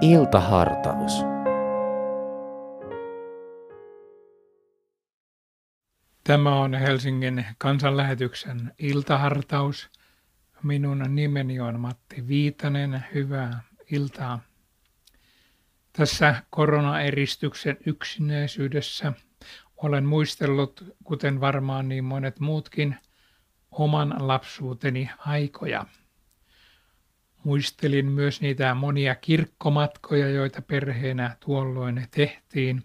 Iltahartaus. Tämä on Helsingin kansanlähetyksen iltahartaus. Minun nimeni on Matti Viitanen. Hyvää iltaa. Tässä koronaeristyksen yksinäisyydessä olen muistellut, kuten varmaan niin monet muutkin, oman lapsuuteni aikoja. Muistelin myös niitä monia kirkkomatkoja, joita perheenä tuolloin tehtiin.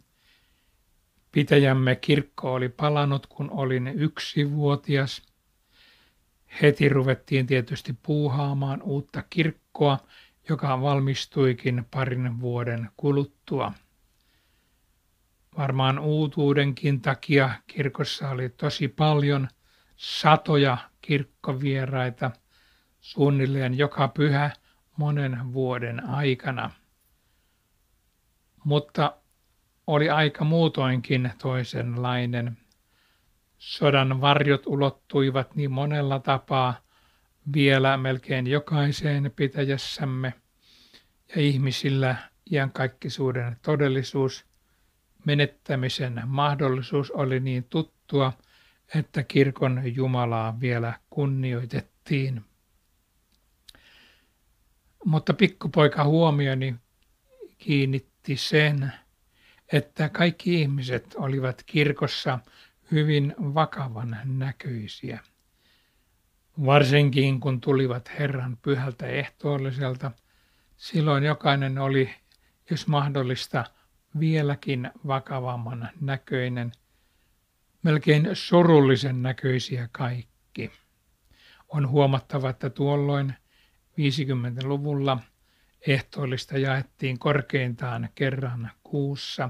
Pitäjämme kirkko oli palannut, kun olin yksivuotias. Heti ruvettiin tietysti puuhaamaan uutta kirkkoa, joka valmistuikin parin vuoden kuluttua. Varmaan uutuudenkin takia kirkossa oli tosi paljon satoja kirkkovieraita – suunnilleen joka pyhä monen vuoden aikana. Mutta oli aika muutoinkin toisenlainen. Sodan varjot ulottuivat niin monella tapaa vielä melkein jokaiseen pitäjässämme, ja ihmisillä iankaikkisuuden todellisuus, menettämisen mahdollisuus oli niin tuttua, että kirkon Jumalaa vielä kunnioitettiin. Mutta pikkupoika huomioni kiinnitti sen, että kaikki ihmiset olivat kirkossa hyvin vakavan näköisiä. Varsinkin kun tulivat Herran pyhältä ehtoolliselta, silloin jokainen oli, jos mahdollista, vieläkin vakavamman näköinen, melkein surullisen näköisiä kaikki. On huomattava, että tuolloin 50-luvulla ehtoollista jaettiin korkeintaan kerran kuussa,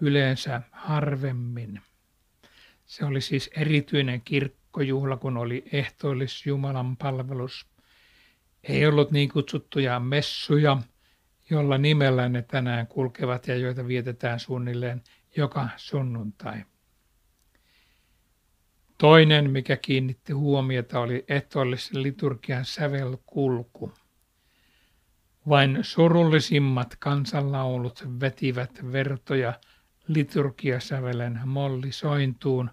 yleensä harvemmin. Se oli siis erityinen kirkkojuhla, kun oli ehtoollis Jumalan palvelus. Ei ollut niin kutsuttuja messuja, jolla nimellä ne tänään kulkevat ja joita vietetään suunnilleen joka sunnuntai. Toinen, mikä kiinnitti huomiota, oli ehtoollisen liturgian sävelkulku. Vain surullisimmat kansanlaulut vetivät vertoja liturgiasävelen mollisointuun,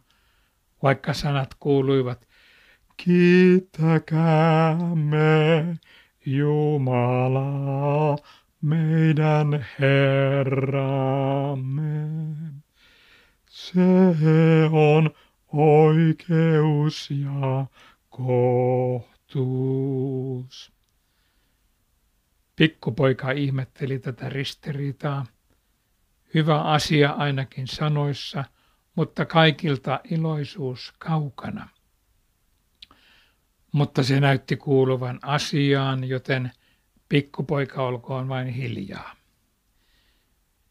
vaikka sanat kuuluivat Kiittäkäämme Jumalaa, meidän Herramme. Se on oikeus ja kohtuus. Pikkupoika ihmetteli tätä ristiriitaa. Hyvä asia ainakin sanoissa, mutta kaikilta iloisuus kaukana. Mutta se näytti kuuluvan asiaan, joten pikkupoika olkoon vain hiljaa.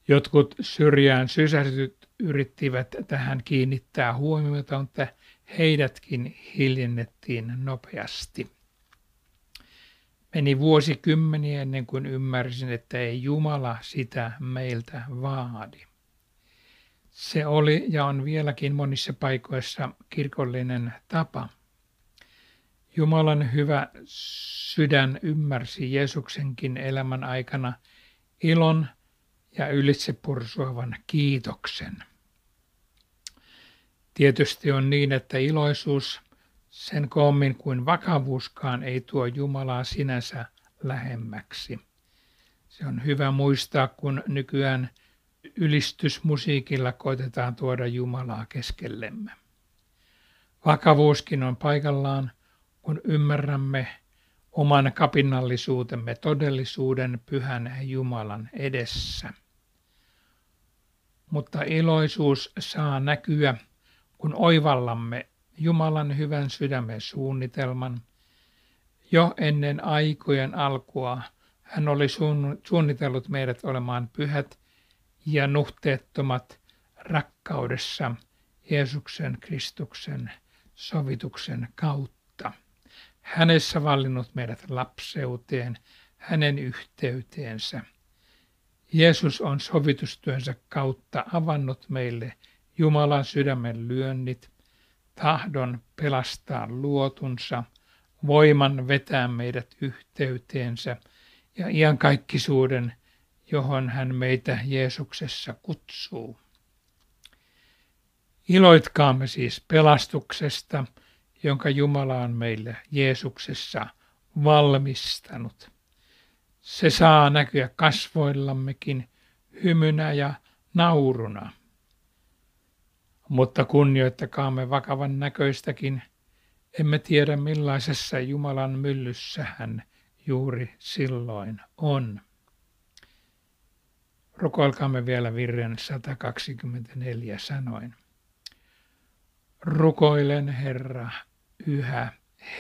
Jotkut syrjään sysätyt yrittivät tähän kiinnittää huomiota, mutta heidätkin hiljennettiin nopeasti. Meni vuosikymmeniä ennen kuin ymmärsin, että ei Jumala sitä meiltä vaadi. Se oli ja on vieläkin monissa paikoissa kirkollinen tapa. Jumalan hyvä sydän ymmärsi Jeesuksenkin elämän aikana ilon ja ylitsepursuavan kiitoksen. Tietysti on niin, että iloisuus sen koommin kuin vakavuuskaan ei tuo Jumalaa sinänsä lähemmäksi. Se on hyvä muistaa, kun nykyään ylistysmusiikilla koitetaan tuoda Jumalaa keskellemme. Vakavuuskin on paikallaan, kun ymmärrämme oman kapinallisuutemme todellisuuden pyhän Jumalan edessä. Mutta iloisuus saa näkyä kun oivallamme Jumalan hyvän sydämen suunnitelman, jo ennen aikojen alkua hän oli suunnitellut meidät olemaan pyhät ja nuhteettomat rakkaudessa Jeesuksen Kristuksen sovituksen kautta. Hänessä vallinnut meidät lapseuteen, hänen yhteyteensä. Jeesus on sovitustyönsä kautta avannut meille Jumalan sydämen lyönnit, tahdon pelastaa luotunsa, voiman vetää meidät yhteyteensä ja iankaikkisuuden johon hän meitä Jeesuksessa kutsuu. Iloitkaamme siis pelastuksesta, jonka Jumala on meille Jeesuksessa valmistanut. Se saa näkyä kasvoillammekin hymynä ja nauruna. Mutta kunnioittakaamme vakavan näköistäkin, emme tiedä millaisessa Jumalan myllyssä hän juuri silloin on. Rukoilkaamme vielä virren 124 sanoin. Rukoilen, Herra, yhä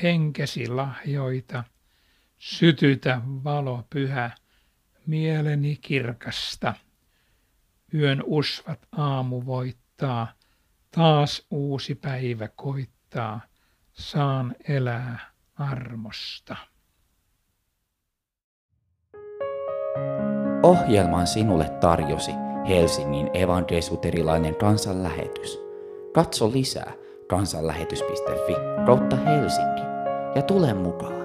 henkesi lahjoita, sytytä valo pyhä, mieleni kirkasta. Yön usvat aamu voittaa, taas uusi päivä koittaa, saan elää armosta. Ohjelman sinulle tarjosi Helsingin evankelisuterilainen kansanlähetys. Katso lisää kansanlähetys.fi kautta Helsinki ja tule mukaan.